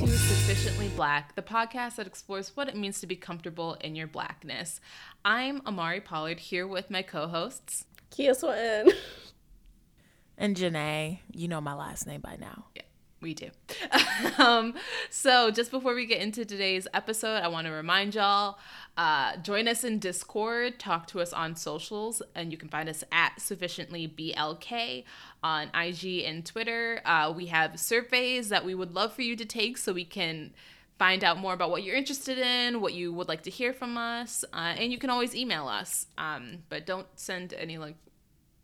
Welcome to Sufficiently Black, the podcast that explores what it means to be comfortable in your blackness. I'm Amari Pollard here with my co hosts, Kia Swinton. And Janae, you know my last name by now. Yeah, we do. um, so, just before we get into today's episode, I want to remind y'all uh, join us in Discord, talk to us on socials, and you can find us at Sufficiently BLK on IG and Twitter. Uh, we have surveys that we would love for you to take so we can find out more about what you're interested in, what you would like to hear from us, uh, and you can always email us. Um, but don't send any like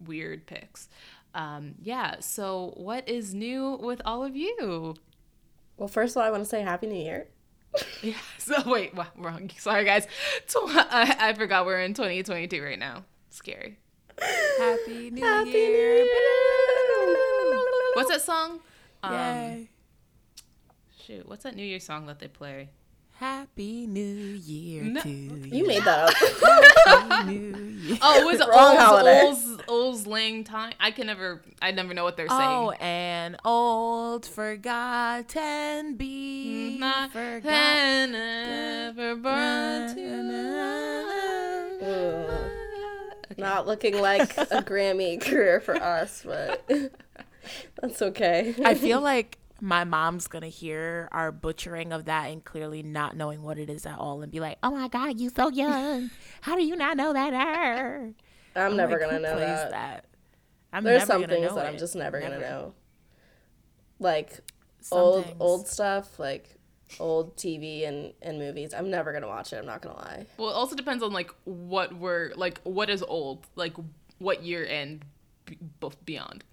weird pics. Um, yeah. So, what is new with all of you? Well, first of all, I want to say Happy New Year. Yeah. So wait, wrong. Sorry, guys. I, I forgot we're in 2022 right now. Scary. Happy New Happy Year. New Year. What's that song? Um, shoot. What's that New Year song that they play? Happy New Year No. to you. You made that up. Happy New Year. Oh, it was Wrong Old holiday. Old Old Lang Time? I can never. I never know what they're saying. Oh, an old forgotten be Not forgotten. and ever brought to Ugh. Not looking like a Grammy career for us, but that's okay. I feel like my mom's gonna hear our butchering of that and clearly not knowing what it is at all and be like, "Oh my god, you so young! How do you not know that?" er?" I'm I'm never like, gonna "Who know plays that. I'm There's never some things that I'm just never, gonna know. Like Some old things. old stuff, like old TV and, and movies. I'm never gonna watch it. I'm not gonna lie. Well, it also depends on like what we're like. What is old? Like what year and b- b- beyond?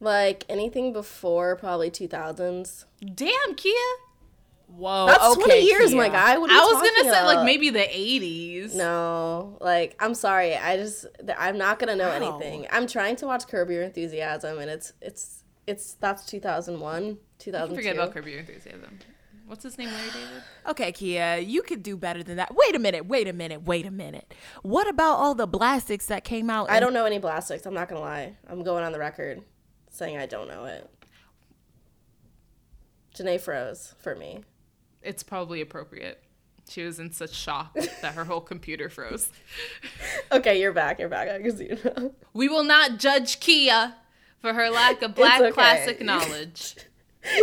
Like anything before probably 2000s. Damn, Kia. Whoa, That's okay, 20 years, my guy. What are you I was gonna talking say like maybe the 80s. No, like I'm sorry. I just I'm not gonna know Wow. anything. I'm trying to watch Curb Your Enthusiasm, and it's it's it's that's 2001, You 2002. forget about Curb Your Enthusiasm. What's his name, Larry David? Okay, Kia, you could do better than that. Wait a minute, wait a minute, wait a minute. What about all the blastics that came out? I in- don't know any Blastics. I'm not gonna lie. I'm going on the record saying I don't know it. Janae froze for me. It's probably appropriate. She was in such shock that her whole computer froze. Okay, you're back. You're back. I can see you now. We will not judge Kia for her lack of black okay. classic knowledge.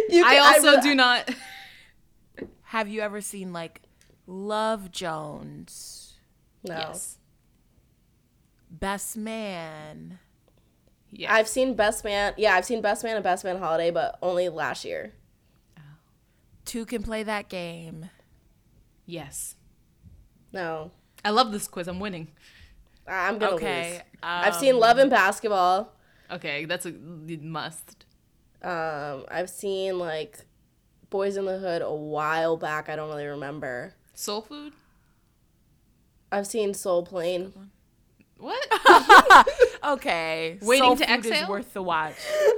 You I can- also re- do not. Have you ever seen like Love Jones, No. Yes. Best Man? Yes. I've seen Best Man. Yeah, I've seen Best Man and Best Man Holiday, but only last year. Two can play that game. Yes. No, I love this quiz. I'm winning. I- I'm gonna Okay, lose. I've um, seen Love and Basketball. Okay, that's a must. Um, I've seen like Boys in the Hood a while back. I don't really remember. Soul food? I've seen Soul Plane. What? Okay, Waiting Soul to Food is worth the watch.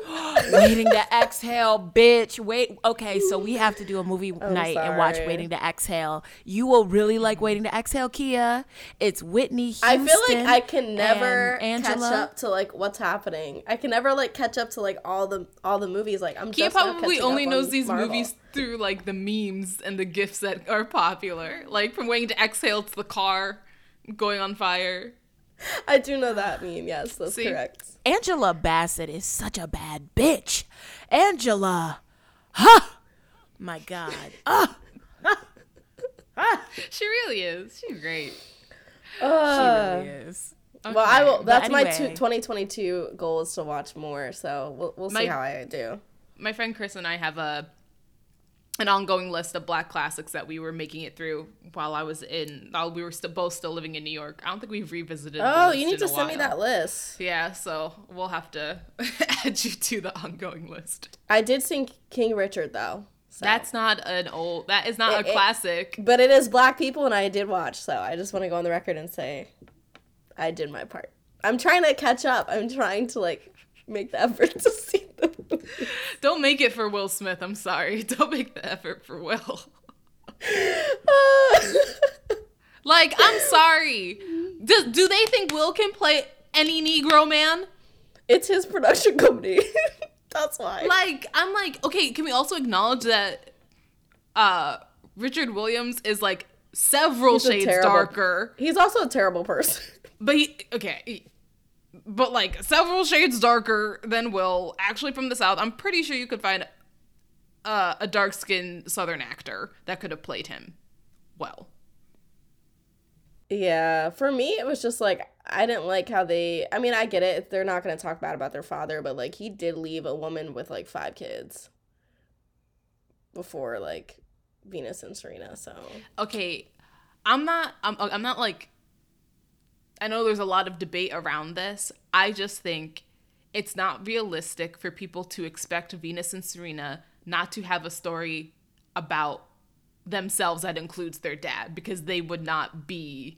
Waiting to exhale, bitch. Wait. Okay, so we have to do a movie night and watch. Waiting to Exhale. You will really like Waiting to Exhale, Kia. It's Whitney Houston. I feel like I can never and catch up to like what's happening. I can never like catch up to like all the all the movies. Like I'm Kia just now probably only up knows on these Marvel. movies through like the memes and the gifs that are popular. Like from waiting to exhale to the car going on fire. I do know that meme. Yes, that's See? correct. Angela Bassett is such a bad bitch. Angela. Huh. My God. Ah, She really is. She's great. she Uh, really is. well, I will. But That's my two, 2022 goal is to watch more. So we'll we'll see My- how I do. My friend Chris and I have a an ongoing list of black classics that we were making it through while I was in while we were still both still living in New York. I don't think we've revisited. Oh, you need to send me that list. Yeah, so we'll have to add you to the ongoing list. I did sing King Richard though. So. That's not an old. That is not It- a it- classic. but it is black people, and I did watch. So I just want to go on the record and say I did my part. I'm trying to catch up. I'm trying to like make the effort to see them. Don't make it for Will Smith. I'm sorry. Don't make the effort for Will. Like, I'm sorry. Do, do they think Will can play any Negro man? it's his production company. That's why. Like, I'm like, okay, can we also acknowledge that uh Richard Williams is like several He's shades terrible- darker. He's also a terrible person. But he okay. But like several shades darker than Will, actually from the South. I'm pretty sure you could find uh, a dark skinned Southern actor that could have played him well. Yeah, for me, it was just like I didn't like how they. I mean, I get it; they're not going to talk bad about their father, but like he did leave a woman with like five kids before like Venus and Serena. So okay i'm not I'm, I'm not like i know there's a lot of debate around this i just think it's not realistic for people to expect venus and serena not to have a story about themselves that includes their dad because they would not be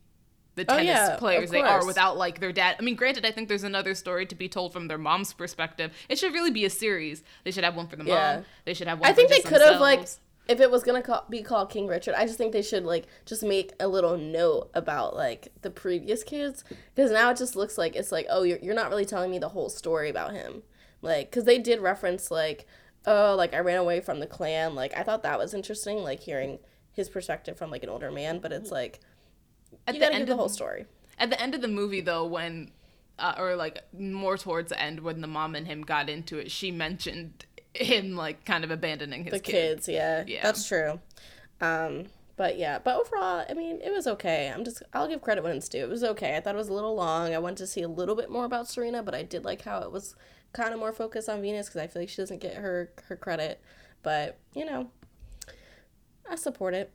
the Oh, tennis yeah, players they are without like their dad. I mean, granted, I think there's another story to be told from their mom's perspective. It should really be a series. They should have one for the Yeah. mom. They should have one. For the money. I think they could have like. If it was gonna call, be called King Richard. I just think they should like just make a little note about like the previous kids because now it just looks like it's like oh you're you're not really telling me the whole story about him like because they did reference like oh like I ran away from the Klan like I thought that was interesting like hearing his perspective from like an older man but it's like at you the end give the whole story. At the end of the movie, though, when uh, or like more towards the end, when the mom and him got into it, she mentioned him like kind of abandoning his the kids. kids. Yeah, Yeah. that's true. Um, but yeah, but overall, I mean, it was okay. I'm just, I'll give credit when it's due. It was okay. I thought it was a little long. I wanted to see a little bit more about Serena, but I did like how it was kind of more focused on Venus because I feel like she doesn't get her her credit. But you know, I support it.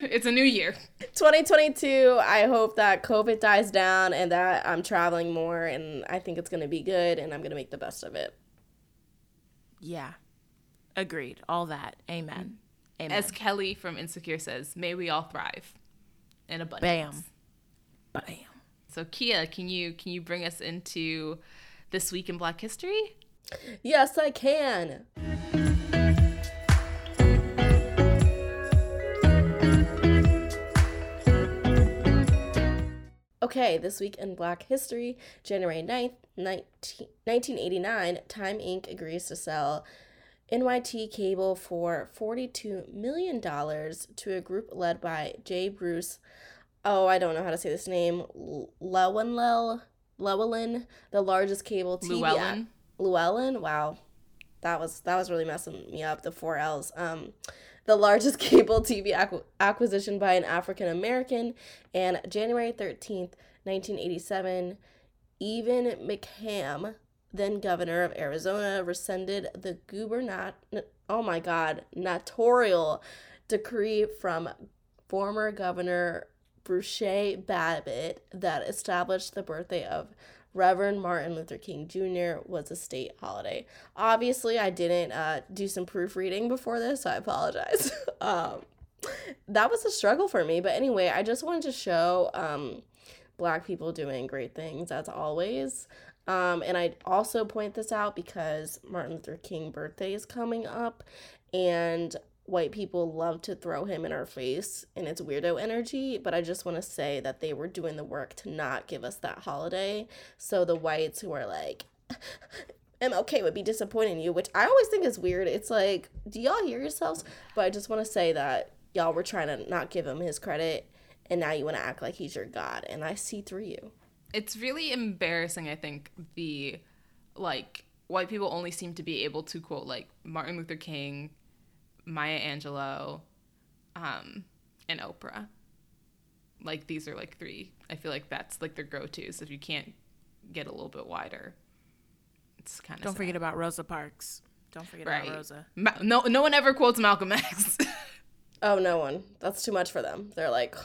It's a new year. 2022. I hope that COVID dies down and that I'm traveling more, and I think it's gonna be good, and I'm gonna make the best of it. Yeah. Agreed. All that. Amen. Mm. Amen. As Kelly from Insecure says, "May we all thrive in abundance." Bam. Bam. So Kia, can you can you bring us into this week in Black History? Yes, I can. Okay, this week in Black History, January 9th, 19, 1989, Time Inc. agrees to sell NYT Cable for $42 million to a group led by J. Bruce. Oh, I don't know how to say this name. Llewellyn, Llewellyn, the largest cable TV. Llewellyn? Llewellyn. Wow, that was that was really messing me up. The four L's. Um, the largest cable TV acqu- acquisition by an African American, and January thirteenth, nineteen eighty seven, Evan Mecham, then governor of Arizona, rescinded the gubernat. Oh my God, notorial decree from former governor Bruce Babbitt that established the birthday of Reverend Martin Luther King Jr. was a state holiday. Obviously, I didn't uh, do some proofreading before this, so I apologize. um, that was a struggle for me. But anyway, I just wanted to show um, black people doing great things as always. Um, and I also point this out because Martin Luther King birthday is coming up, and white people love to throw him in our face and it's weirdo energy. But I just want to say that they were doing the work to not give us that holiday. So the whites who are like, MLK would be disappointing you, which I always think is weird. It's like, do y'all hear yourselves? But I just want to say that y'all were trying to not give him his credit, and now you want to act like he's your god, and I see through you. It's really embarrassing, I think, the like white people only seem to be able to quote like Martin Luther King, Maya Angelou, um, and Oprah. Like these are like three. I feel like that's like their go-tos. If you can't get a little bit wider, it's kind of Don't forget about Rosa Parks. Don't forget right. about Rosa. Ma- no, no one ever quotes Malcolm X. Oh, no one. That's too much for them. They're like,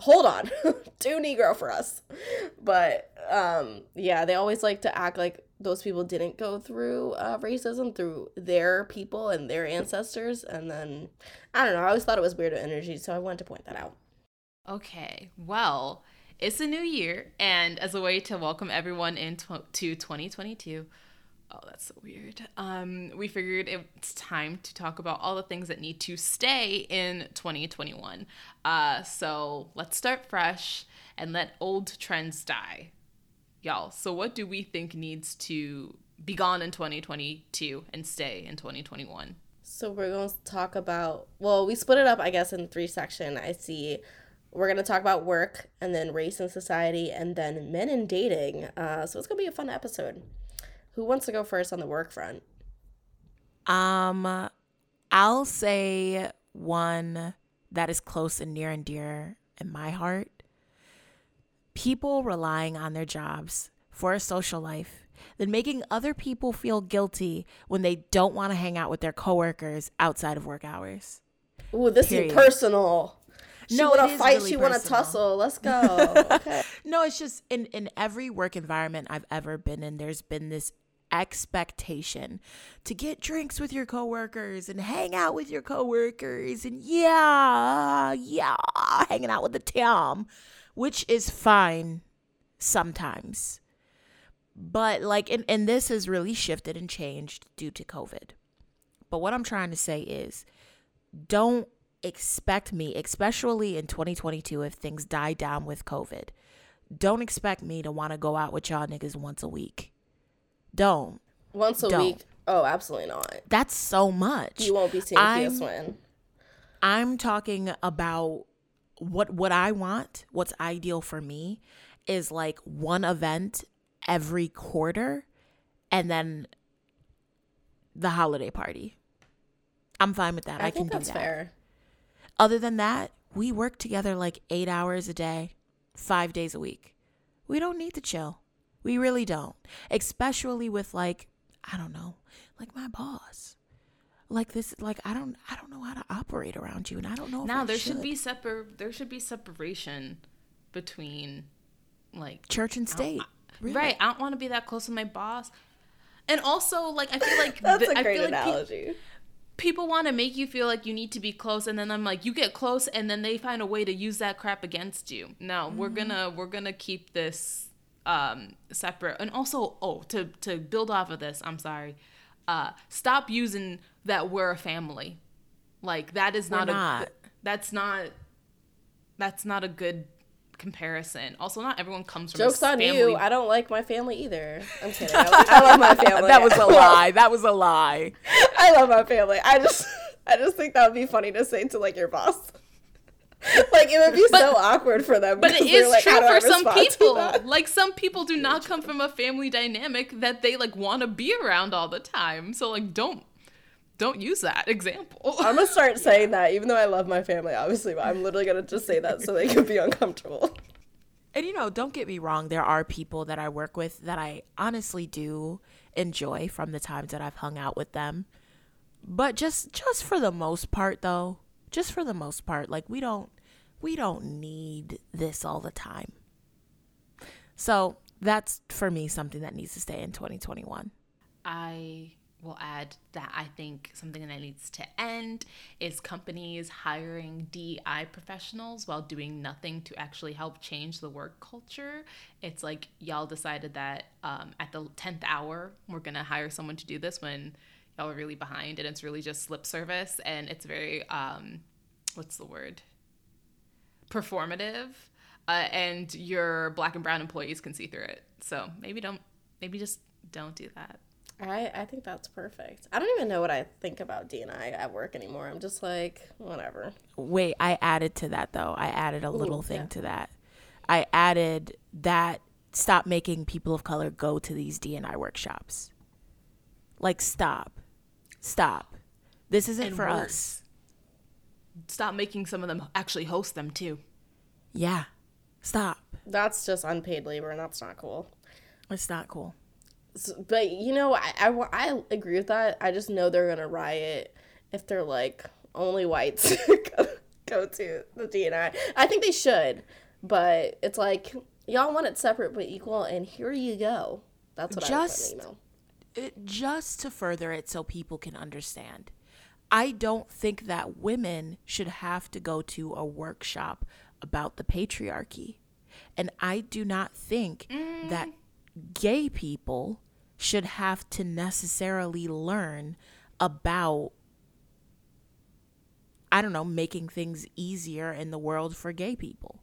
hold on, too Negro for us. But um, yeah, they always like to act like those people didn't go through uh, racism through their people and their ancestors. And then, I don't know, I always thought it was weirdo energy, so I wanted to point that out. Okay, well, it's a new year, and as a way to welcome everyone into 2022, oh, that's so weird. Um, we figured it's time to talk about all the things that need to stay in 2021. Uh, so let's start fresh and let old trends die, y'all. So, what do we think needs to be gone in 2022 and stay in 2021? So we're going to talk about well, we split it up I guess in three section. I see we're going to talk about work and then race and society and then men and dating. Uh, so it's going to be a fun episode. Who wants to go first on the work front? Um, I'll say one that is close and near and dear in my heart. People relying on their jobs for a social life, then making other people feel guilty when they don't want to hang out with their coworkers outside of work hours. Ooh, this Period. is personal. She No, want to fight. really she want to tussle. Let's go. Okay. No, it's just in in every work environment I've ever been in, there's been this expectation to get drinks with your coworkers and hang out with your coworkers and yeah, yeah, hanging out with the Tim, which is fine sometimes. But like and, and this has really shifted and changed due to COVID. But what I'm trying to say is don't expect me, especially in 2022, if things die down with COVID, don't expect me to want to go out with y'all niggas once a week. Don't. Once a Don't. week. Oh, absolutely not. That's so much. You won't be seeing I'm- Kia Swin. I'm talking about what what I want, what's ideal for me is like one event every quarter and then the holiday party. I'm fine with that. I, I, can do that. fair. Other than that, we work together like 8 hours a day, 5 days a week. We don't need to chill. We really don't. Especially with like I don't know, like my boss. Like this like I don't I don't know how to operate around you and I don't know Now I there should be separ- there should be separation between like church and state. Really. right. I don't want to be that close to my boss. And also, like I feel like That's the- a I great feel like pe- analogy. people want to make you feel like you need to be close and then i'm like you get close and then they find a way to use that crap against you no we're gonna we're gonna keep this um separate and also oh to to build off of this i'm sorry uh stop using that we're a family like that is not, not. a that's not that's not a good comparison also not everyone comes from Joke's a on family you. I don't like my family either. I'm kidding. I, like- I love my family. that was a lie. That was a lie. I love my family. I just, I just think that would be funny to say to like your boss. like it would be so awkward for them. But it because they're is like, true "How do I for some people. Like some people do not come from a family dynamic that they like want to be around all the time. So like don't don't use that example. I'm gonna start saying that, even though I love my family, obviously. But I'm literally gonna just say that so they can be uncomfortable. And you know, don't get me wrong, there are people that I work with that I honestly do enjoy from the times that I've hung out with them. But just just for the most part though, just for the most part, like we don't we don't need this all the time. So, that's for me something that needs to stay in 2021. I will add that I think something that needs to end is companies hiring DEI professionals while doing nothing to actually help change the work culture. It's like y'all decided that um, at the 10th hour, we're going to hire someone to do this when y'all are really behind and it's really just slip service and it's very, um, what's the word? Performative. Uh, and your black and brown employees can see through it. So maybe don't, maybe just don't do that. I, I think that's perfect. I don't even know what I think about D and I at work anymore. I'm just like, whatever. Wait, I added to that though. I added a little thing yeah. to that. I added that stop making people of color go to these DNI workshops. Like stop. Stop. This isn't And for worse. us. Stop making some of them actually host them too. Yeah. Stop. That's just unpaid labor, and that's not cool. It's not cool. S- But you know, I, I, I agree with that. I just know they're gonna riot if they're like only whites go, go to the DNI. I think they should, but it's like y'all want it separate but equal, and here you go. That's what Just- I would put email. It, just to further it so people can understand. I don't think that women should have to go to a workshop about the patriarchy. And I do not think mm. that gay people should have to necessarily learn about I don't know, making things easier in the world for gay people.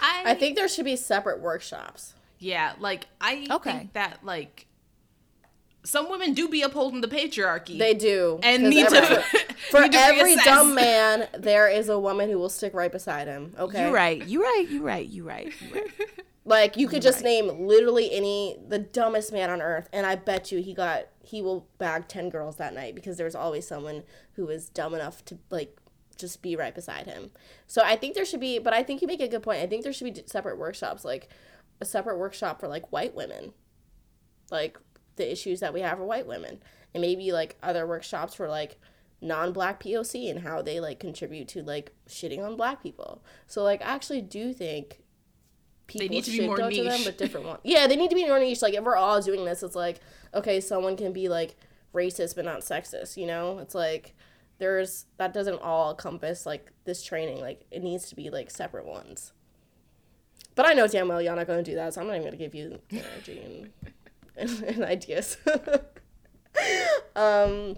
I, I think there should be separate workshops. yeah, like I Okay. think that like some women do be upholding the patriarchy. They do. And need every- to For need to every reassess. dumb man, there is a woman who will stick right beside him. Okay. You're right. You're right. You're right. You're right. You're right. Like you could just name literally any the dumbest man on earth, and I bet you he got he will bag ten girls that night because there's always someone who is dumb enough to like just be right beside him. So I think there should be, but I think you make a good point. I think there should be separate workshops, like a separate workshop for like white women, like the issues that we have for white women, and maybe like other workshops for like non-black POC and how they like contribute to like shitting on black people. So like I actually do think people need to be should more go to them, niche. but different ones. Yeah, they need to be more niche. Like if we're all doing this, it's like okay, someone can be like racist but not sexist. You know, it's like there's that doesn't all encompass like this training. Like it needs to be like separate ones. But I know damn well you're not gonna do that, so I'm not even gonna give you energy and, and, and ideas. um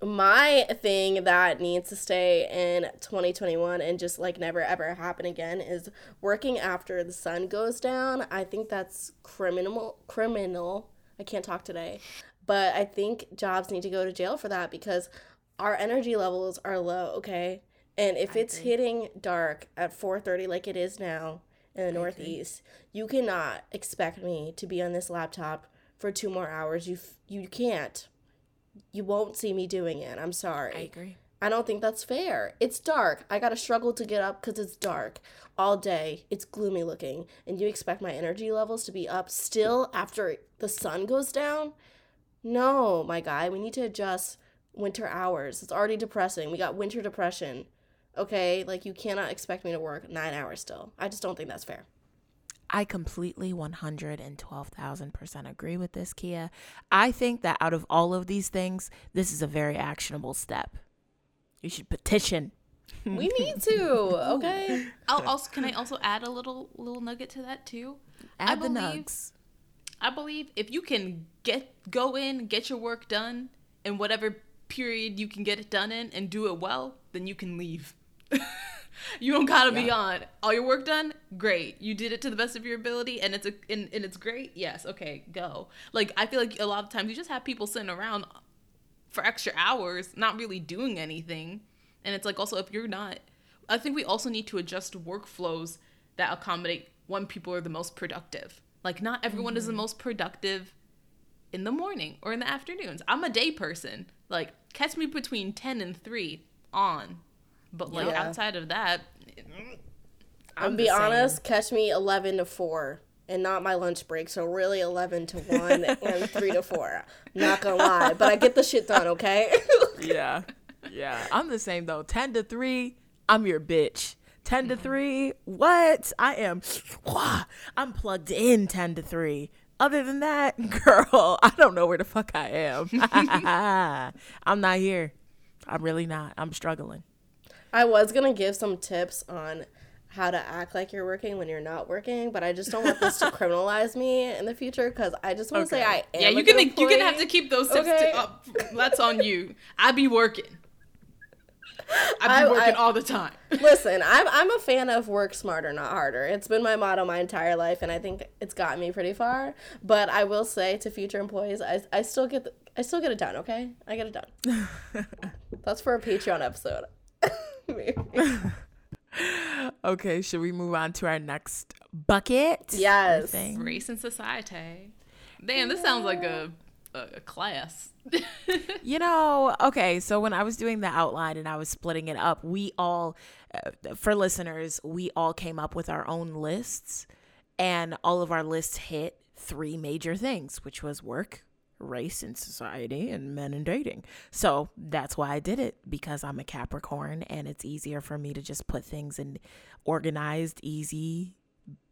my thing that needs to stay in 2021 and just like never ever happen again is working after the sun goes down. I think that's criminal criminal. I can't talk today. But I think jobs need to go to jail for that because our energy levels are low, okay? And if it's hitting dark at 4:30 like it is now Uh, in the northeast, you cannot expect me to be on this laptop for 2 more hours. You f- you can't you won't see me doing it. I'm sorry. I agree. I don't think that's fair. It's dark. I gotta struggle to get up because it's dark all day. It's gloomy looking, and you expect my energy levels to be up still after the sun goes down? No, my guy. We need to adjust winter hours. It's already depressing. We got winter depression. Okay, like you cannot expect me to work nine hours still. I just don't think that's fair. I completely 112,000% agree with this, Kia. I think that out of all of these things, this is a very actionable step. You should petition. We need to. Okay. I'll also can I also add a little little nugget to that too? I Add the believe- nugs. I believe if you can get go in, get your work done in whatever period you can get it done in and do it well, then you can leave. you don't gotta be on all your work done. Great, you did it to the best of your ability, and it's a and, and it's great. Yes, okay, go. Like I feel like a lot of times you just have people sitting around for extra hours, not really doing anything, and it's like also if you're not, I think we also need to adjust workflows that accommodate when people are the most productive. Like not everyone is the mm-hmm. most productive in the morning or in the afternoons. I'm a day person. Like catch me between 10 and 3 on. But like Yeah. outside of that, I'll I'm be the same. honest, catch me 11 to 4 and not my lunch break. So really 11 to 1 and 3 to 4. Not gonna lie, but I get the shit done, okay? Yeah. Yeah. I'm the same though. 10 to 3, I'm your bitch. 10 to mm-hmm. 3, what? I am, wah, I'm plugged in 10 to 3. Other than that, girl, I don't know where the fuck I am. I'm not here. I'm really not. I'm struggling. I was gonna give some tips on how to act like you're working when you're not working, but I just don't want this to criminalize me in the future because I just want to say I am. yeah, you can you can have to keep those tips Okay. to, up. That's on you. I be working. I be I- working I- all the time. Listen, I'm I'm a fan of work smarter, not harder. It's been my motto my entire life, and I think it's gotten me pretty far. But I will say to future employees, I, I still get the, I still get it done. Okay, I get it done. That's for a Patreon episode. Maybe. Okay, should we move on to our next bucket? Yes. Thing? Race and society. Damn, this sounds like a a, a class. You know, okay, so when I was doing the outline and I was splitting it up, we all, uh, for listeners, we all came up with our own lists, and all of our lists hit three major things, which was work, race and society, and men and dating. So that's why I did it because I'm a Capricorn and it's easier for me to just put things in organized, easy,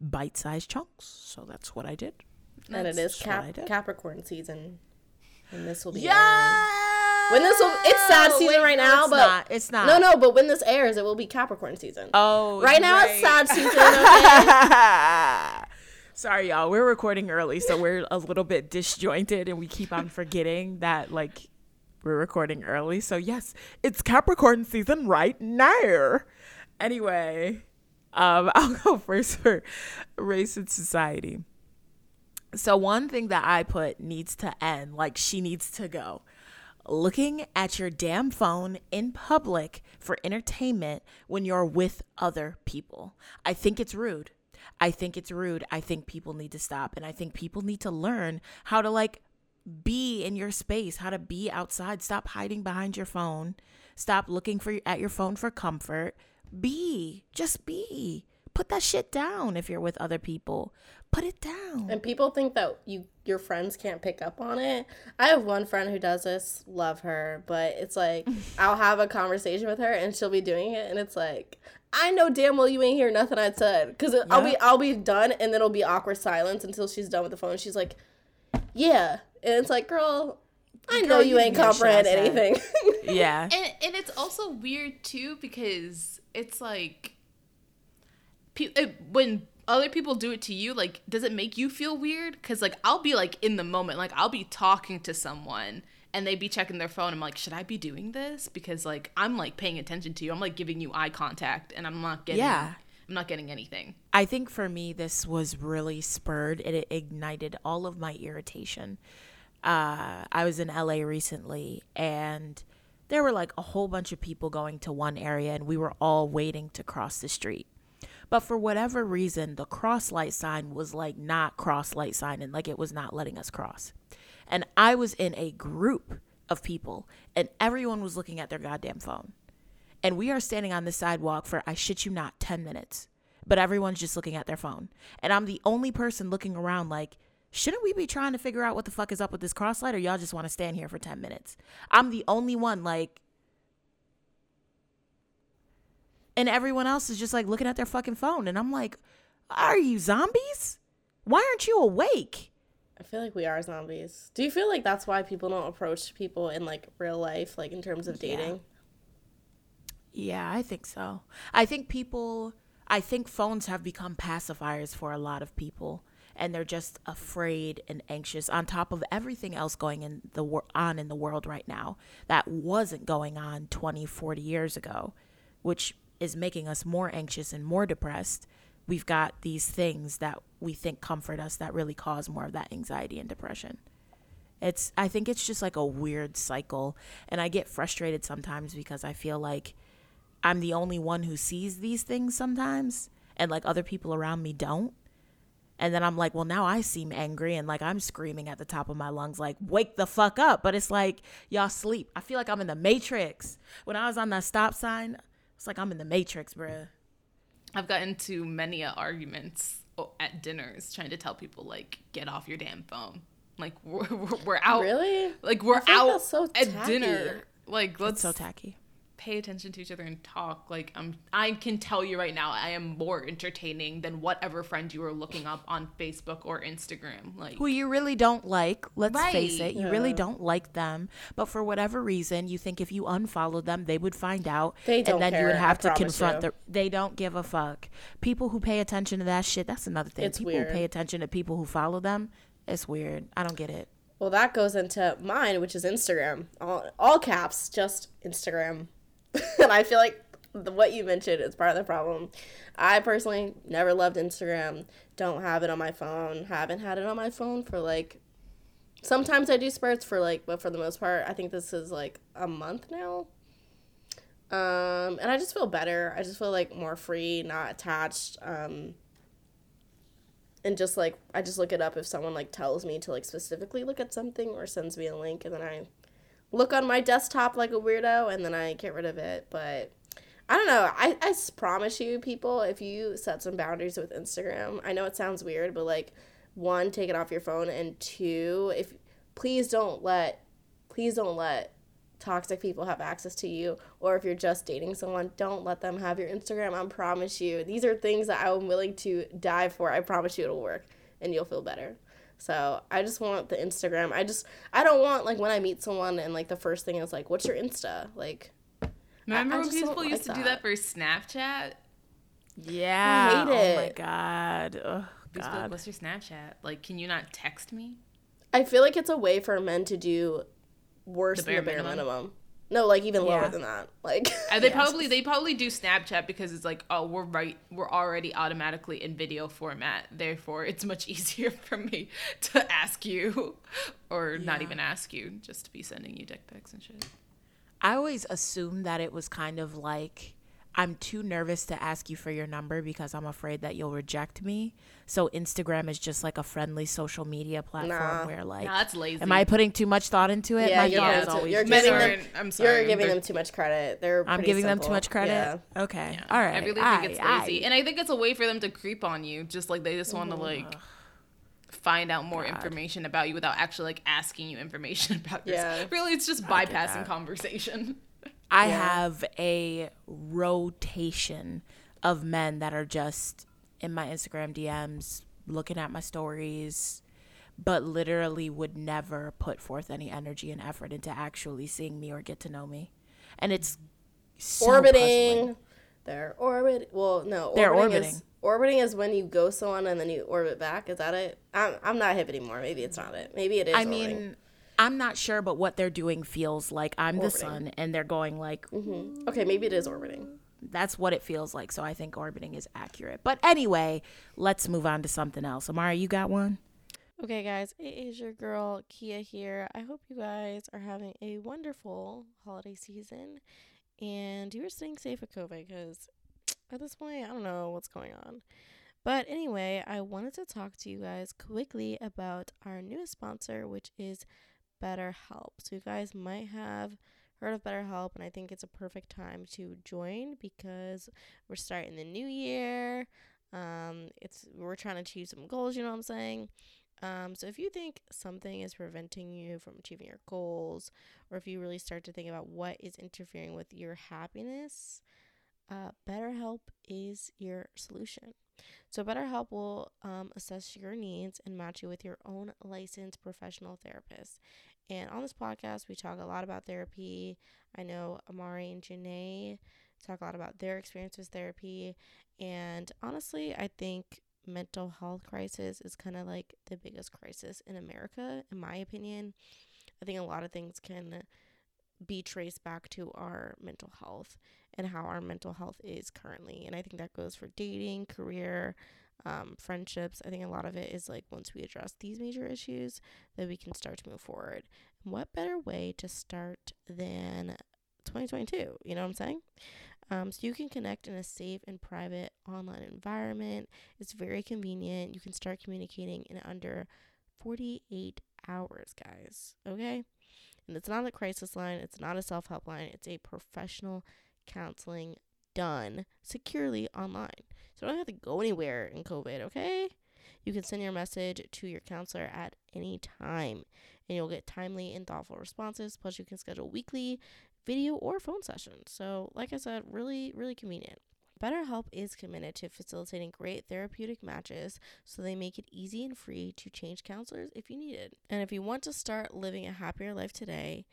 bite sized chunks. So that's what I did. and it is That's Cap- Capricorn season, and this will be. Yeah. When this will, it's sad season right now, it's but not, it's not. no, no. But when this airs, it will be Capricorn season. Oh, right now right. it's sad season. Okay. Sorry, y'all. We're recording early, so we're a little bit disjointed, and we keep on forgetting that like we're recording early. So yes, it's Capricorn season right now. Anyway, um, I'll go first for race and society. So one thing that I put needs to end, like she needs to go. Looking at your damn phone in public for entertainment when you're with other people. I think it's rude. I think it's rude. I think people need to stop and I think people need to learn how to like be in your space, how to be outside. Stop hiding behind your phone. Stop looking for at your phone for comfort. Be, just be. Put that shit down if you're with other people. Put it down. And people think that you your friends can't pick up on it. I have one friend who does this, love her, but it's like I'll have a conversation with her and she'll be doing it and it's like I know damn well you ain't hear nothing I said cuz I'll be I'll be done and then it'll be awkward silence until she's done with the phone. She's like, "Yeah." And it's like, "Girl, I know Girl, you you ain't didn't hear shit I comprehend anything." yeah. and and it's also weird too because it's like pe- when other people do it to you like does it make you feel weird because like i'll be like in the moment like i'll be talking to someone and they'd be checking their phone i'm like should i be doing this because like i'm like paying attention to you i'm like giving you eye contact and i'm not getting Yeah. i'm not getting anything I think for me, this was really spurred it ignited all of my irritation. Uh, I was in LA recently and there were like a whole bunch of people going to one area and we were all waiting to cross the street. But for whatever reason, the cross light sign was like not cross light sign and like it was not letting us cross. And I was in a group of people and everyone was looking at their goddamn phone. And we are standing on the sidewalk for, I shit you not, 10 minutes. But everyone's just looking at their phone. And I'm the only person looking around like, shouldn't we be trying to figure out what the fuck is up with this cross light or y'all just want to stand here for 10 minutes? I'm the only one like, and everyone else is just like looking at their fucking phone. And I'm like, are you zombies? Why aren't you awake? I feel like we are zombies. Do you feel like that's why people don't approach people in like real life like in terms of dating? Yeah, I think so. I think people, I think phones have become pacifiers for a lot of people, and they're just afraid and anxious on top of everything else going in the wor- on in the world right now that wasn't going on 20, 40 years ago, which is making us more anxious and more depressed. We've got these things that we think comfort us that really cause more of that anxiety and depression. It's I think it's just like a weird cycle and I get frustrated sometimes because I feel like I'm the only one who sees these things sometimes and like other people around me don't. And then I'm like, well, now I seem angry and like I'm screaming at the top of my lungs, like, wake the fuck up. But it's like, y'all sleep. I feel like I'm in the Matrix. When I was on that stop sign, it's like I'm in the Matrix, bruh. i've gotten to many arguments at dinners trying to tell people like get off your damn phone like we're, we're, we're out Really? like we're out so at dinner like let's It's so tacky. Pay attention to each other and talk like i'm i can tell you right now i am more entertaining than whatever friend you are looking up on facebook or instagram like Who you really don't like, let's face it, you really don't like them. But for whatever reason, you think if you unfollow them, they would find out. They don't and then you would have I to confront them. They don't give a fuck. People who pay attention to that shit, that's another thing. It's people weird. who pay attention to people who follow them, it's weird. I don't get it. Well, that goes into mine, which is Instagram. All, all caps, just Instagram. and I feel like the, what you mentioned is part of the problem. I personally never loved Instagram. Don't have it on my phone. Haven't had it on my phone for like. Sometimes I do spurts for like, but for the most part, I think this is like a month now. Um, and I just feel better. I just feel like more free, not attached. Um, and just like I just look it up if someone like tells me to like specifically look at something or sends me a link and then I look on my desktop like a weirdo and then I get rid of it. But I don't know. I, I promise you, people, if you set some boundaries with Instagram, I know it sounds weird, but like one, take it off your phone, and two, if please don't let please don't let toxic people have access to you or if you're just dating someone don't let them have your instagram i promise you these are things that i'm willing to die for i promise you it'll work and you'll feel better so i just want the instagram i just i don't want like when i meet someone and like the first thing is like what's your insta like remember I when just don't people like used to do that. that for snapchat Yeah. I hate Oh my god. Oh, Just be like, what's your snapchat like can you not text me i feel like it's a way for men to do worse The than the bare bare minimum. minimum No, like even lower Yeah. than that. Like And uh, they Yeah. probably they probably do Snapchat because it's like, oh, we're right, we're already automatically in video format. Therefore, it's much easier for me to ask you, or not even ask you, just to be sending you dick pics and shit. I always assumed that it was kind of like I'm too nervous to ask you for your number because I'm afraid that you'll reject me. So Instagram is just like a friendly social media platform Nah. where like Nah, that's lazy. Am I putting too much thought into it? Yeah, My you're, thought yeah, is always you're just giving, them, I'm sorry. You're giving They're- them too much credit. They're I'm pretty giving them too much credit. Yeah. Okay. Yeah. All right. I really think Aye, it's aye. lazy, and I think it's a way for them to creep on you. Just like they just want to like find out more information about you without actually like asking you information about yourself. Yeah. Really, it's just bypassing conversation. I Yeah. have a rotation of men that are just in my Instagram DMs, looking at my stories, but literally would never put forth any energy and effort into actually seeing me or get to know me. And it's so orbiting. puzzling. They're orbit. Well, no. They're orbiting. orbiting. Is, orbiting is when you go someone and then you orbit back. Is that it? I'm, I'm not hip anymore. Maybe it's not it. Maybe it is. I orbiting. mean, I'm not sure, but what they're doing feels like I'm the sun and they're going like mm-hmm. okay, maybe it is orbiting. that's what it feels like. So I think orbiting is accurate. But anyway, let's move on to something else. Amara, you got one? Okay, guys, it is your girl Kia here. I hope you guys are having a wonderful holiday season and you are staying safe with COVID because at this point, I don't know what's going on. But anyway, I wanted to talk to you guys quickly about our newest sponsor, which is BetterHelp. So, you guys might have heard of BetterHelp, and I think it's a perfect time to join because we're starting the new year. Um, it's we're trying to achieve some goals, you know what I'm saying? Um, so if you think something is preventing you from achieving your goals, or if you really start to think about what is interfering with your happiness, uh, BetterHelp is your solution. So BetterHelp will um, assess your needs and match you with your own licensed professional therapist. And on this podcast, we talk a lot about therapy. I know Amari and Janae talk a lot about their experience with therapy. And honestly, I think mental health crisis is kind of like the biggest crisis in America, in my opinion. I think a lot of things can be traced back to our mental health and how our mental health is currently. And I think that goes for dating, career, um, friendships. I think a lot of it is like once we address these major issues, that we can start to move forward. And what better way to start than 2022? You know what I'm saying? Um, so you can connect in a safe and private online environment. It's very convenient. You can start communicating in under 48 hours, guys. Okay? And it's not a crisis line, it's not a self help line, it's a professional counseling done securely online. So you don't have to go anywhere in COVID, okay? You can send your message to your counselor at any time and you'll get timely and thoughtful responses. Plus, you can schedule weekly video or phone sessions. So, like I said, really, really convenient. BetterHelp is committed to facilitating great therapeutic matches so they make it easy and free to change counselors if you need it. And if you want to start living a happier life today,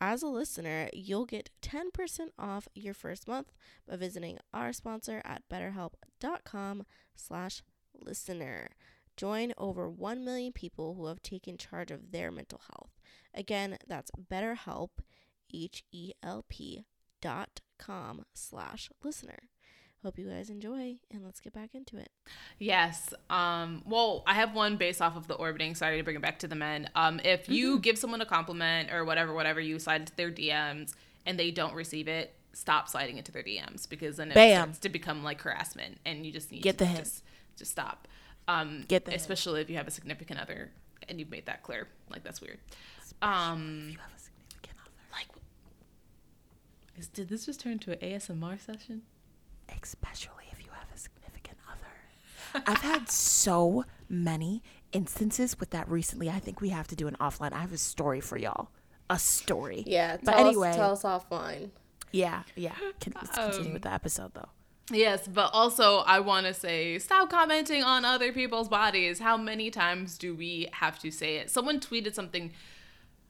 as a listener, you'll get 10% off your first month by visiting our sponsor at betterhelp.com slash listener. Join over 1 million people who have taken charge of their mental health. Again, that's betterhelp, H-E-L-P dot com slash listener. Hope you guys enjoy, and let's get back into it. Yes. Um, well, I have one based off of the orbiting. Sorry to bring it back to the men. Um, if you give someone a compliment or whatever, whatever, you slide into their DMs and they don't receive it, stop sliding into their DMs because then it Bam. starts to become like harassment, and you just need to Get to the hint. just just stop. Um, Get the hint. especially if you have a significant other and you've made that clear. Like that's weird. Um, have a significant other. like, is, did this just turn into an ASMR session? Especially if you have a significant other. I've had so many instances with that recently. I think we have to do an offline. I have a story for y'all. A story. Yeah, But tell anyway, us, tell us offline. yeah, yeah. Can, let's continue Um, with the episode though. Yes, but also I want to say stop commenting on other people's bodies. How many times do we have to say it? Someone tweeted something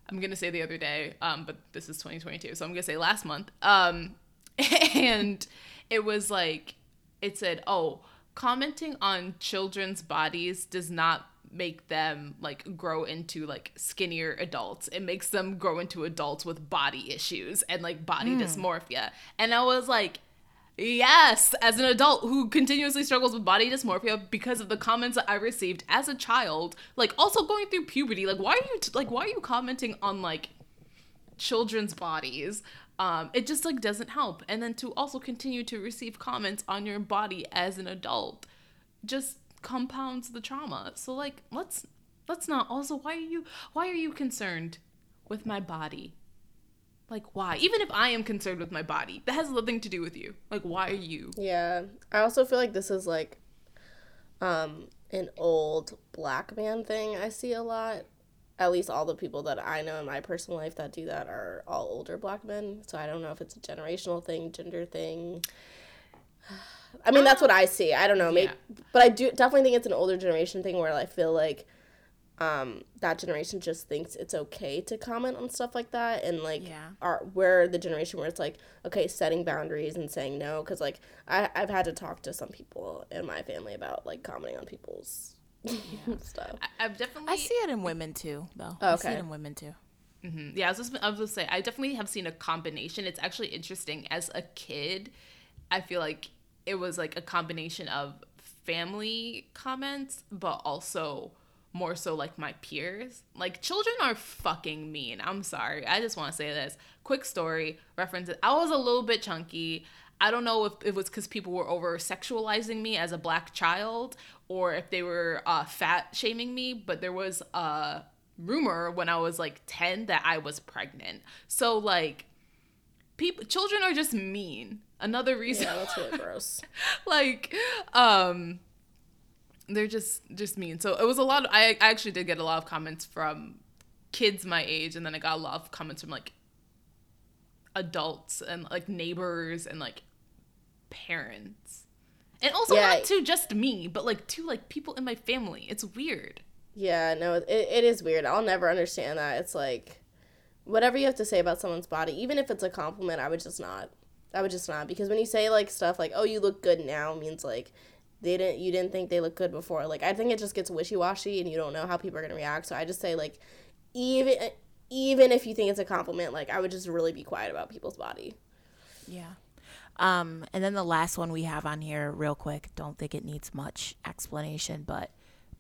I'm going to say the other day, um but this is 2022, so I'm going to say last month. Um and it was like it said, "Oh, commenting on children's bodies does not make them like grow into like skinnier adults. It makes them grow into adults with body issues and like body hmm. dysmorphia. And I was like, yes, as an adult who continuously struggles with body dysmorphia because of the comments that I received as a child, like also going through puberty. Like, why are you t- like why are you commenting on like children's bodies? Um, it just like doesn't help. And then to also continue to receive comments on your body as an adult, just compounds the trauma. So like let's let's not also why are you why are you concerned with my body? Like why? Even if I am concerned with my body, that has nothing to do with you. Like why are you? Yeah. I also feel like this is like um an old black man thing I see a lot. At least all the people that I know in my personal life that do that are all older black men. So I don't know if it's a generational thing, gender thing. I mean, that's what I see. I don't know. Maybe, but I do definitely think it's an older generation thing where I feel like um, that generation just thinks it's okay to comment on stuff like that, and like Yeah. are we're the generation where it's like okay, setting boundaries and saying no. Because like I I've had to talk to some people in my family about like commenting on people's stuff. I, I've definitely I see it in women too, though. I see Okay. it in women too. Mm-hmm. Yeah, I was just I was gonna say I definitely have seen a combination. It's actually interesting. As a kid, I feel like it was like a combination of family comments, but also more so like my peers. Like children are fucking mean. I'm sorry. I just want to say this. Quick story reference. I was a little bit chunky. I don't know if it was because people were over sexualizing me as a black child or if they were uh, fat shaming me, but there was a rumor when I was like 10 that I was pregnant. So, like, people, children are just mean. Another reason Yeah, that's really gross. like um they're just just mean so it was a lot of, I, I actually did get a lot of comments from kids my age and then i got a lot of comments from like adults and like neighbors and like parents and also Yeah. not to just me but like to like people in my family it's weird Yeah, no, it, it is weird. I'll never understand that. It's like whatever you have to say about someone's body, even if it's a compliment, I would just not. I would just not because when you say like stuff like "oh, you look good now" means like they didn't you didn't think they looked good before. Like I think it just gets wishy washy and you don't know how people are gonna react. So I just say like even even if you think it's a compliment, like I would just really be quiet about people's body. Yeah. Um, and then the last one we have on here, real quick, don't think it needs much explanation, but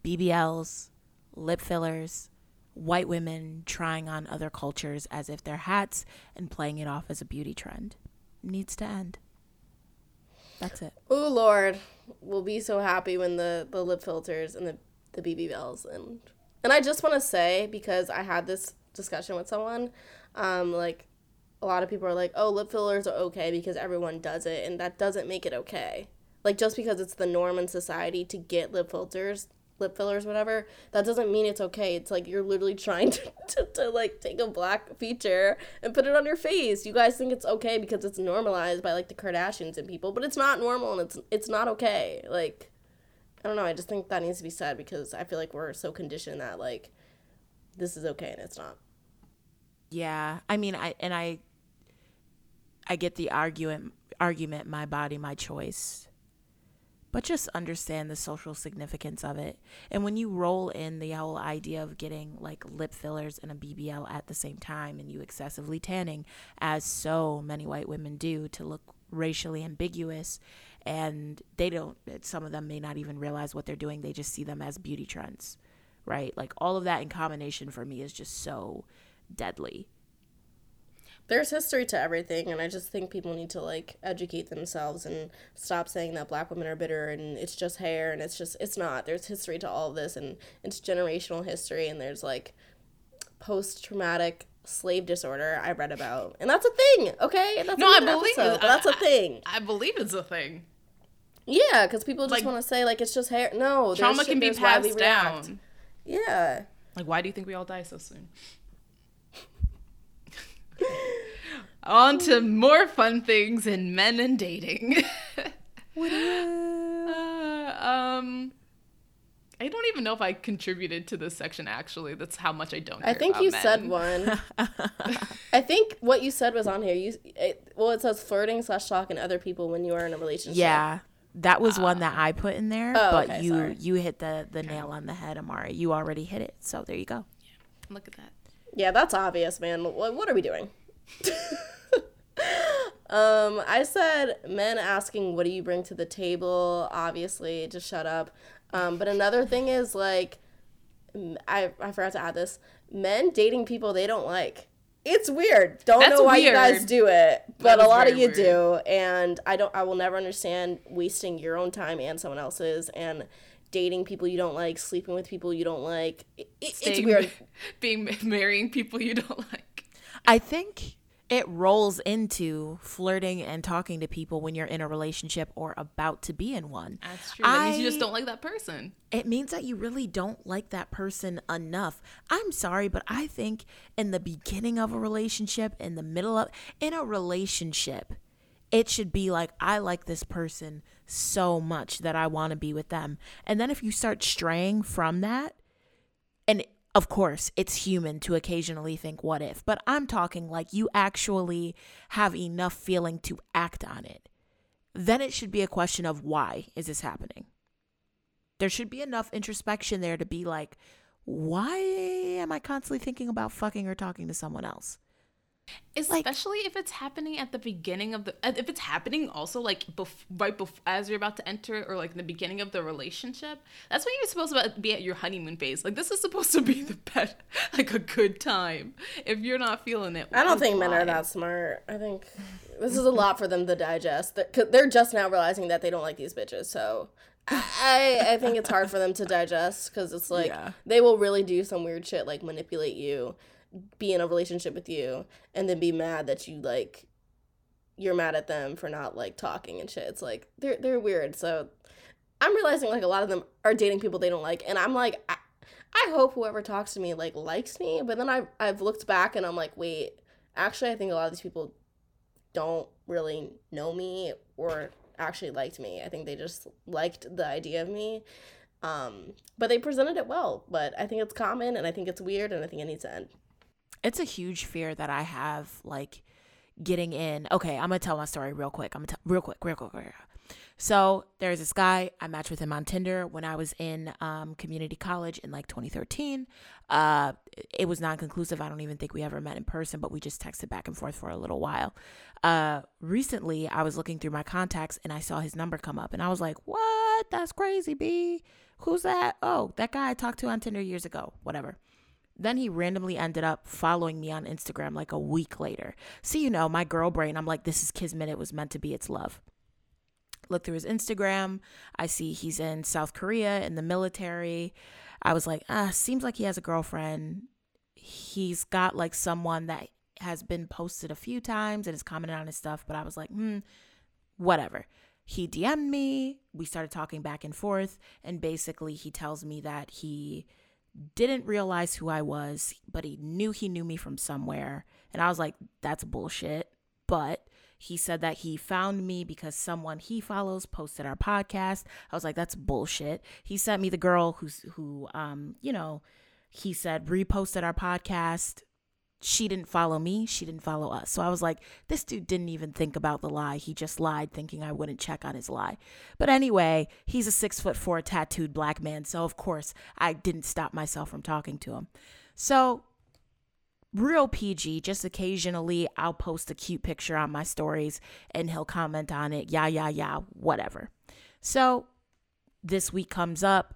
BBLs, lip fillers, white women trying on other cultures as if they're hats and playing it off as a beauty trend needs to end. That's it. Oh Lord, we'll be so happy when the the lip filters and the the BB bells and and I just want to say because I had this discussion with someone, um, like a lot of people are like, oh, lip fillers are okay because everyone does it, and that doesn't make it okay. Like just because it's the norm in society to get lip filters, lip fillers, whatever, that doesn't mean it's okay. It's like you're literally trying to, to, to like take a black feature and put it on your face. You guys think it's okay because it's normalized by like the Kardashians and people, but it's not normal and it's it's not okay. Like I don't know, I just think that needs to be said because I feel like we're so conditioned that like this is okay and it's not. Yeah, I mean, I and I, I get the argument. Argument, my body, my choice. But just understand the social significance of it. And when you roll in the whole idea of getting like lip fillers and a BBL at the same time, and you excessively tanning, as so many white women do, to look racially ambiguous, and they don't. Some of them may not even realize what they're doing. They just see them as beauty trends, right? Like all of that in combination for me is just so deadly. There's history to everything and I just think people need to like educate themselves and stop saying that black women are bitter and it's just hair and it's just it's not. There's history to all of this and it's generational history and there's like post traumatic slave disorder I read about. And that's a thing, okay? That's No, I believe episode, it. that's I- a thing. i believe it's a thing Yeah, because people just Like- want to say like it's just hair. No, trauma can be there's why we passed down Yeah. like why do you think we all die so soon On to more fun things in men and dating. Uh, um, I don't even know if I contributed to this section. Actually, that's how much I don't. I think about you men. said one. I think what you said was on here. You it, well, it says flirting slash talking to other people when you are in a relationship. Yeah. That was one that I put in there, Oh, but okay, you sorry. you hit the the nail on the head, Amari. You already hit it. So there you go. Yeah, Look at that. Yeah, that's obvious, man. What, what are we doing? Um, I said men asking, "What do you bring to the table?" Obviously, just shut up. Um, but another thing is like, I I forgot to add this: men dating people they don't like. It's weird. Don't That's know why you guys do it, but a lot of you weird. do, and I don't. I will never understand wasting your own time and someone else's, and dating people you don't like, sleeping with people you don't like. It, it- it's weird. Being marrying people you don't like. I think it rolls into flirting and talking to people when you're in a relationship or about to be in one. That's true. That means you just don't like that person. It means that you really don't like that person enough. I'm sorry, but I think in the beginning of a relationship, in the middle of in a relationship, it should be like I like this person so much that I want to be with them. And then if you start straying from that, of course, it's human to occasionally think what if, but I'm talking like you actually have enough feeling to act on it. Then it should be a question of why is this happening? There should be enough introspection there to be like, why am I constantly thinking about fucking or talking to someone else? Especially if it's happening at the beginning of the, uh, if it's happening also like bef- right before as you're about to enter or like in the beginning of the relationship. That's when you're supposed to be at your honeymoon phase. Like this is supposed to be the best, like a good time. If you're not feeling it, I don't think men are that smart. I think this is a lot for them to digest. They're, 'cause they're just now realizing that they don't like these bitches. So I, I think it's hard for them to digest because it's like Yeah. they will really do some weird shit like manipulate you, be in a relationship with you, and then be mad that you like you're mad at them for not like talking and shit. It's like they're they're weird. So I'm realizing like a lot of them are dating people they don't like, and I'm like. I, I hope whoever talks to me like likes me, but then I've I've looked back and I'm like, wait, actually I think a lot of these people don't really know me or actually liked me. I think they just liked the idea of me. Um, but they presented it well. But I think it's common and I think it's weird and I think it needs to end. It's a huge fear that I have, like getting in. Okay, I'm gonna tell my story real quick. I'm gonna tell real quick, real quick, real quick. So there's this guy I matched with him on Tinder when I was in um, community college in like 2013. Uh, it was non-conclusive. I don't even think we ever met in person, but we just texted back and forth for a little while. Uh, recently, I was looking through my contacts and I saw his number come up, and I was like, "What? That's crazy, B. Who's that? Oh, that guy I talked to on Tinder years ago. Whatever." Then he randomly ended up following me on Instagram like a week later. So, you know, my girl brain, I'm like, this is Kismet. It was meant to be. It's love. Look through his Instagram. I see he's in South Korea in the military. I was like, ah, seems like he has a girlfriend. He's got like someone that has been posted a few times and is commenting on his stuff, but I was like, hmm, whatever. He DM'd me. We started talking back and forth. And basically, he tells me that he didn't realize who I was, but he knew he knew me from somewhere. And I was like, that's bullshit. But he said that he found me because someone he follows posted our podcast. I was like, that's bullshit. He sent me the girl who's who um, you know, he said reposted our podcast. She didn't follow me, she didn't follow us. So I was like, this dude didn't even think about the lie. He just lied thinking I wouldn't check on his lie. But anyway, he's a six foot four tattooed black man. So of course I didn't stop myself from talking to him. So real PG. Just occasionally, I'll post a cute picture on my stories and he'll comment on it. Yeah, yeah, yeah, whatever. So this week comes up.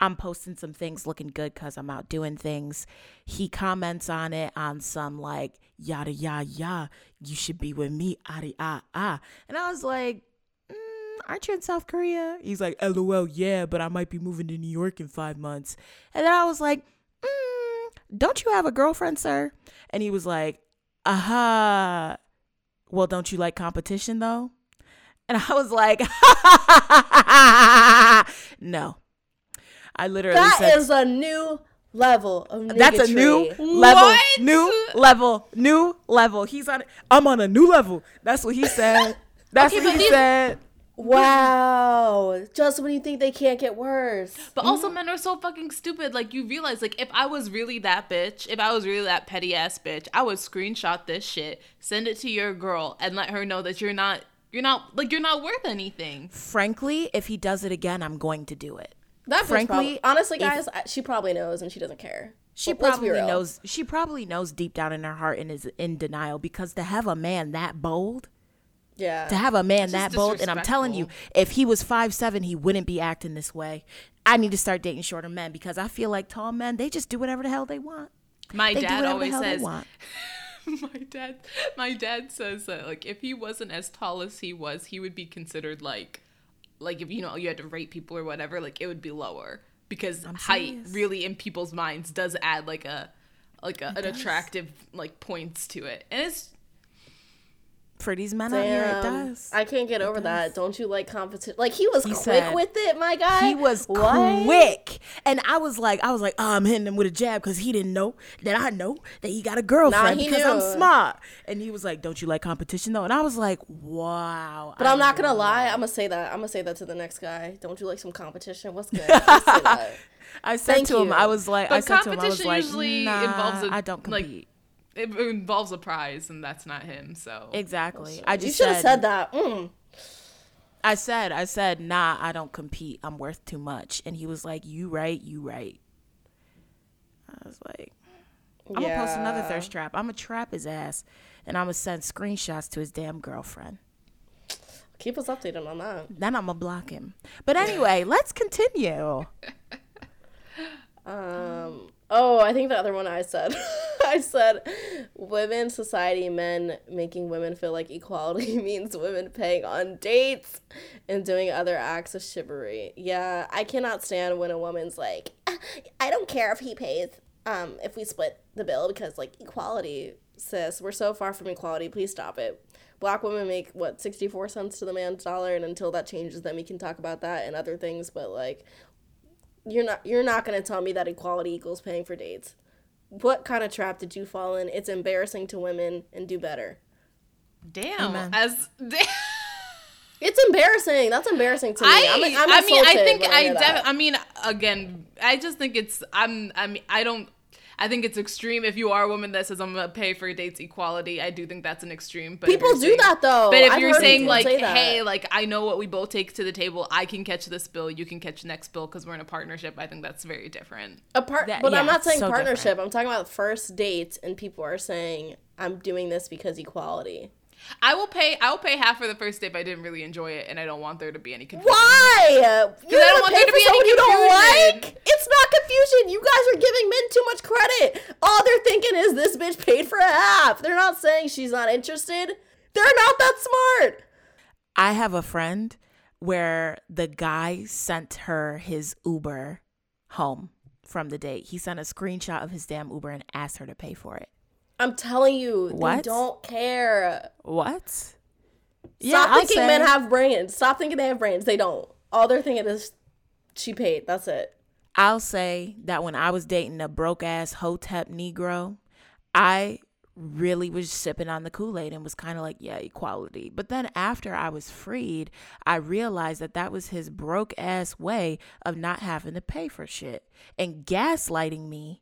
I'm posting some things looking good because I'm out doing things. He comments on it on some like, yada, yada, yada. You should be with me, ah, ah, ah. And I was like, mm, aren't you in South Korea? He's like, lol, yeah, but I might be moving to New York in five months. And then I was like, mm, don't you have a girlfriend, sir? And he was like, aha. Well, don't you like competition though? And I was like, no. I literally That said, is a new level of that's a new level, What? new level, new level. He's on. I'm on a new level. That's what he said. That's Okay, what he these- said. Wow. Just when you think they can't get worse. But also, men are so fucking stupid. Like, you realize, like, if I was really that bitch, if I was really that petty ass bitch, I would screenshot this shit, send it to your girl, and let her know that you're not You're not like you're not worth anything. Frankly, if he does it again, I'm going to do it. That bitch Frankly, probably, honestly, guys, I- she probably knows and she doesn't care. She Let- probably knows. She probably knows deep down in her heart and is in denial because to have a man that bold, Yeah. to have a man that bold, and I'm telling you, if he was five seven, he wouldn't be acting this way. I need to start dating shorter men because I feel like tall men they just do whatever the hell they want. My They do dad the always hell they says want. my dad my dad says that like if he wasn't as tall as he was, he would be considered like like if you know you had to rate people or whatever, like it would be lower because height really in people's minds does add like a like a, an does. attractive like points to it. And it's For these men out here, it does. I can't get over that. Don't you like competition? Like he was He quick said- with it, my guy. He was What? quick, and I was like, I was like, oh, I'm hitting him with a jab because he didn't know that I know that he got a girlfriend he because I'm smart. And he was like, don't you like competition though? And I was like, wow. But I'm not gonna lie. I'm gonna say that. I'm gonna say that to the next guy. Don't you like some competition? What's good? Just say that. I said Thank to him. I was like, I But said to him, I was competition like, usually nah, involves a- I don't like, compete. It involves a prize and that's not him, so exactly. I just You just should have said, said that. Mm. I said, I said, nah, I don't compete. I'm worth too much. And he was like, you right, you right. I was like, I'm gonna post another Yeah. thirst trap. I'm gonna trap his ass, and I'm gonna send screenshots to his damn girlfriend. Keep us updated on that. Then I'm gonna block him. But anyway, let's continue. Um. Oh, I think the other one I said. I said, women, society, men making women feel like equality means women paying on dates and doing other acts of chivalry. Yeah, I cannot stand when a woman's like, I don't care if he pays. Um, if we split the bill because like equality, sis, we're so far from equality. Please stop it. Black women make what sixty four cents to the man's dollar, and until that changes, then we can talk about that and other things. But like, you're not you're not gonna tell me that equality equals paying for dates. What kind of trap did you fall in? It's embarrassing to women and do better. damn Amen. as It's embarrassing. That's embarrassing to me. I, I'm, I'm I mean, I think when I, def- I mean, again, I just think it's. I'm. I mean, I don't. I think it's extreme. If you are a woman that says I'm gonna pay for dates equality, I do think that's an extreme. But People do saying- that though. But if I've you're saying like, say hey, like I know what we both take to the table, I can catch this bill, you can catch the next bill because we're in a partnership. I think that's very different. a part, That- but I'm not saying so partnership. I'm talking about first dates, and people are saying I'm doing this because equality. I will pay. I will pay half for the first date if I didn't really enjoy it, and I don't want there to be any confusion. Why? You I don't don't want pay there to for be any someone you don't confusion. like. It's not confusion. You guys are giving men too much credit. All they're thinking is this bitch paid for half. They're not saying she's not interested. They're not that smart. I have a friend where the guy sent her his Uber home from the date. He sent a screenshot of his damn Uber and asked her to pay for it. I'm telling you, they don't care. What? Stop I'll thinking say- men have brains. Stop thinking they have brains. They don't. All they're thinking is she paid. That's it. I'll say that when I was dating a broke ass Hotep Negro, I really was sipping on the Kool Aid and was kind of like, yeah, equality. But then after I was freed, I realized that that was his broke ass way of not having to pay for shit and gaslighting me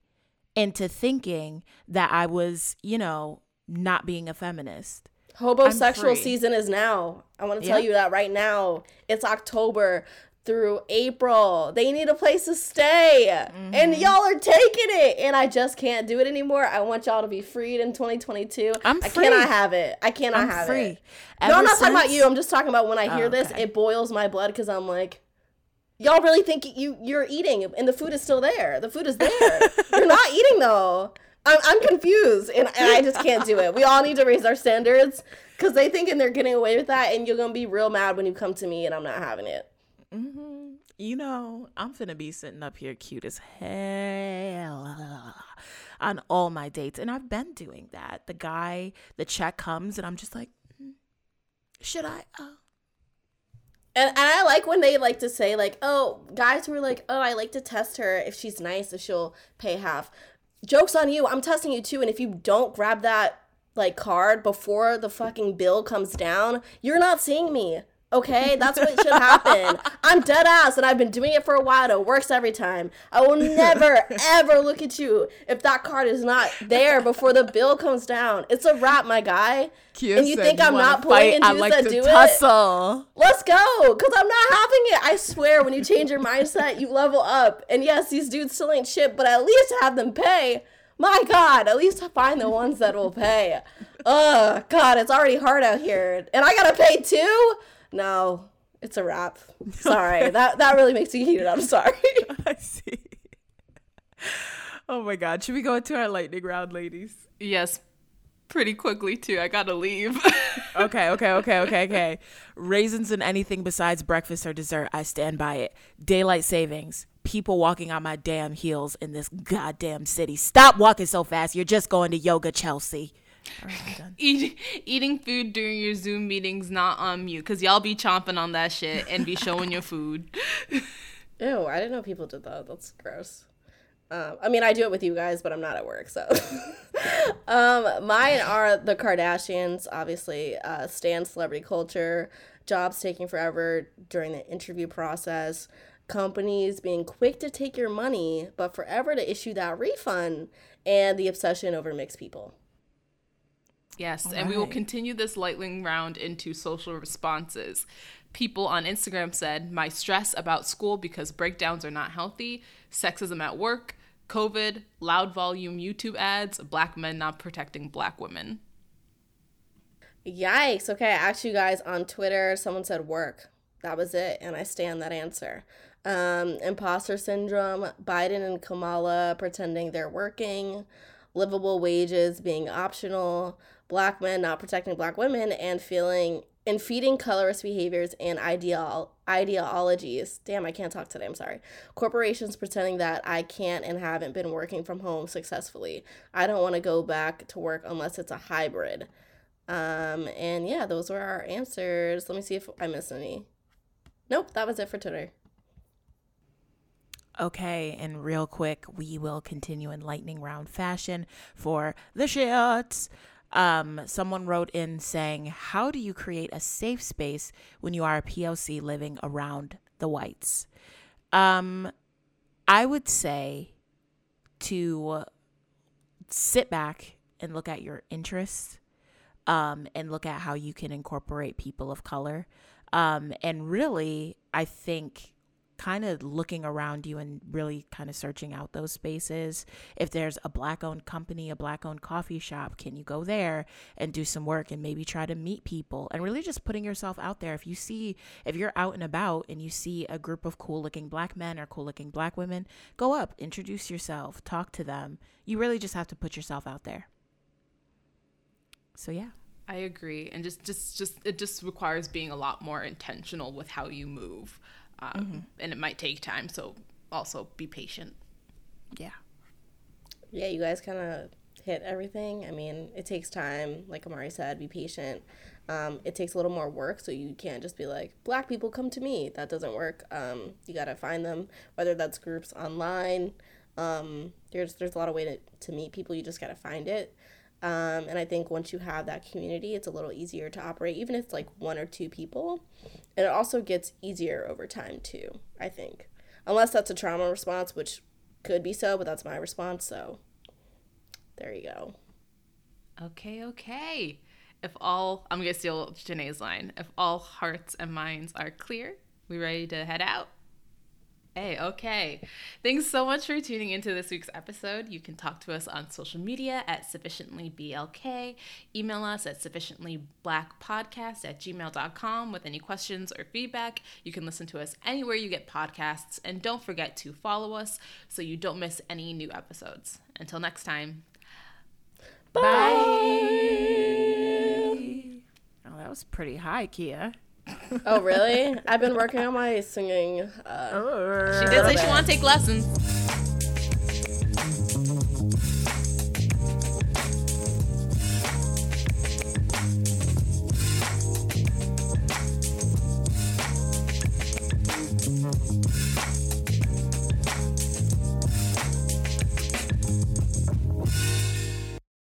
into thinking that I was, you know, not being a feminist. Homosexual season is now. I want to tell you that right now. It's October through April. They need a place to stay. Mm-hmm. And y'all are taking it. And I just can't do it anymore. I want y'all to be freed in 2022. I'm I cannot have it. I cannot I'm have free. it. Ever no, I'm not talking about you. I'm just talking about when I hear Oh, this, it boils my blood because I'm like, y'all really think you you're eating and the food is still there. The food is there. you're not eating though. I'm, I'm confused and, and I just can't do it. We all need to raise our standards because they thinking they're getting away with that and you're gonna be real mad when you come to me and I'm not having it. Mm-hmm. You know, I'm finna be sitting up here cute as hell on all my dates. And I've been doing that. The guy, the check comes, and I'm just like, "Hmm, should I? Oh. And, and I like when they like to say like, oh, guys were like, oh, I like to test her if she's nice, if she'll pay half. Jokes on you. I'm testing you too. And if you don't grab that like card before the fucking bill comes down, you're not seeing me. Okay, that's what should happen. I'm dead ass, and I've been doing it for a while. It works every time. I will never, ever look at you if that card is not there before the bill comes down. It's a wrap, my guy. Kia and you think "You I'm not pulling fight? I juice like that to do it? Let's go, cause I'm not having it. I swear, when you change your mindset, you level up. And yes, these dudes still ain't shit, but at least have them pay. My God, at least find the ones that will pay. Oh God, it's already hard out here, and I gotta pay too. No, it's a wrap. Sorry, that that really makes me heated. I'm sorry. I see. Oh my God. Should we go into our lightning round, ladies? Yes, pretty quickly too. I gotta leave. Okay, okay, okay, okay, okay. Raisins and anything besides breakfast or dessert. I stand by it. Daylight savings. People walking on my damn heels in this goddamn city. Stop walking so fast. You're just going to yoga, Chelsea. All right, Eat, eating food during your Zoom meetings not on mute, cause y'all be chomping on that shit and be showing your food. Ew, I didn't know people did that. That's gross. Um, I mean, I do it with you guys, but I'm not at work, so. um, mine are the Kardashians, obviously. Uh, stand celebrity culture, jobs taking forever during the interview process, companies being quick to take your money, but forever to issue that refund, and the obsession over mixed people. Yes, and we will continue this lightning round into social responses. People on Instagram said, My stress about school because breakdowns are not healthy, sexism at work, COVID, loud volume YouTube ads, black men not protecting black women. Yikes. Okay, I asked you guys on Twitter. Someone said work. That was it, and I stand that answer. Um, imposter syndrome, Biden and Kamala pretending they're working, livable wages being optional, black men not protecting black women, and feeling and feeding colorist behaviors and ideal ideologies. Damn, I can't talk today. I'm sorry. Corporations pretending that I can't and haven't been working from home successfully. I don't want to go back to work unless it's a hybrid. Um, and yeah, those were our answers. Let me see if I missed any. Nope, that was it for Twitter. Okay, and real quick, we will continue in lightning round fashion for the shits. Um, someone wrote in saying, How do you create a safe space when you are a POC living around the whites? Um, I would say to sit back and look at your interests um, and look at how you can incorporate people of color. Um, and really, I think kind of looking around you and really kind of searching out those spaces. If there's a black owned company, a black owned coffee shop, can you go there and do some work and maybe try to meet people and really just putting yourself out there? If you see, if you're out and about and you see a group of cool looking black men or cool looking black women, go up, introduce yourself, talk to them. You really just have to put yourself out there. So, yeah. I agree, and just just just it just requires being a lot more intentional with how you move, um, and it might take time. So also be patient. Yeah. Yeah, you guys kind of hit everything. I mean, it takes time. Like Amari said, be patient. Um, it takes a little more work, so you can't just be like, black people come to me. That doesn't work. Um, you got to find them, whether that's groups online. Um, there's, there's a lot of way to, to meet people. You just got to find it. Um, and I think once you have that community, it's a little easier to operate, even if it's like one or two people. And it also gets easier over time, too, I think. Unless that's a trauma response, which could be so, but that's my response. So there you go. Okay, okay. If all I'm gonna steal Janae's line. If all hearts and minds are clear, we ready to head out? Hey, okay. Thanks so much for tuning into this week's episode. You can talk to us on social media at sufficientlyblk. Email us at sufficientlyblackpodcast at gmail.com with any questions or feedback. You can listen to us anywhere you get podcasts. And don't forget to follow us so you don't miss any new episodes. Until next time. Bye. Oh, that was pretty high, Kia. Oh, really? I've been working on my singing. Uh, She did say she want to take lessons.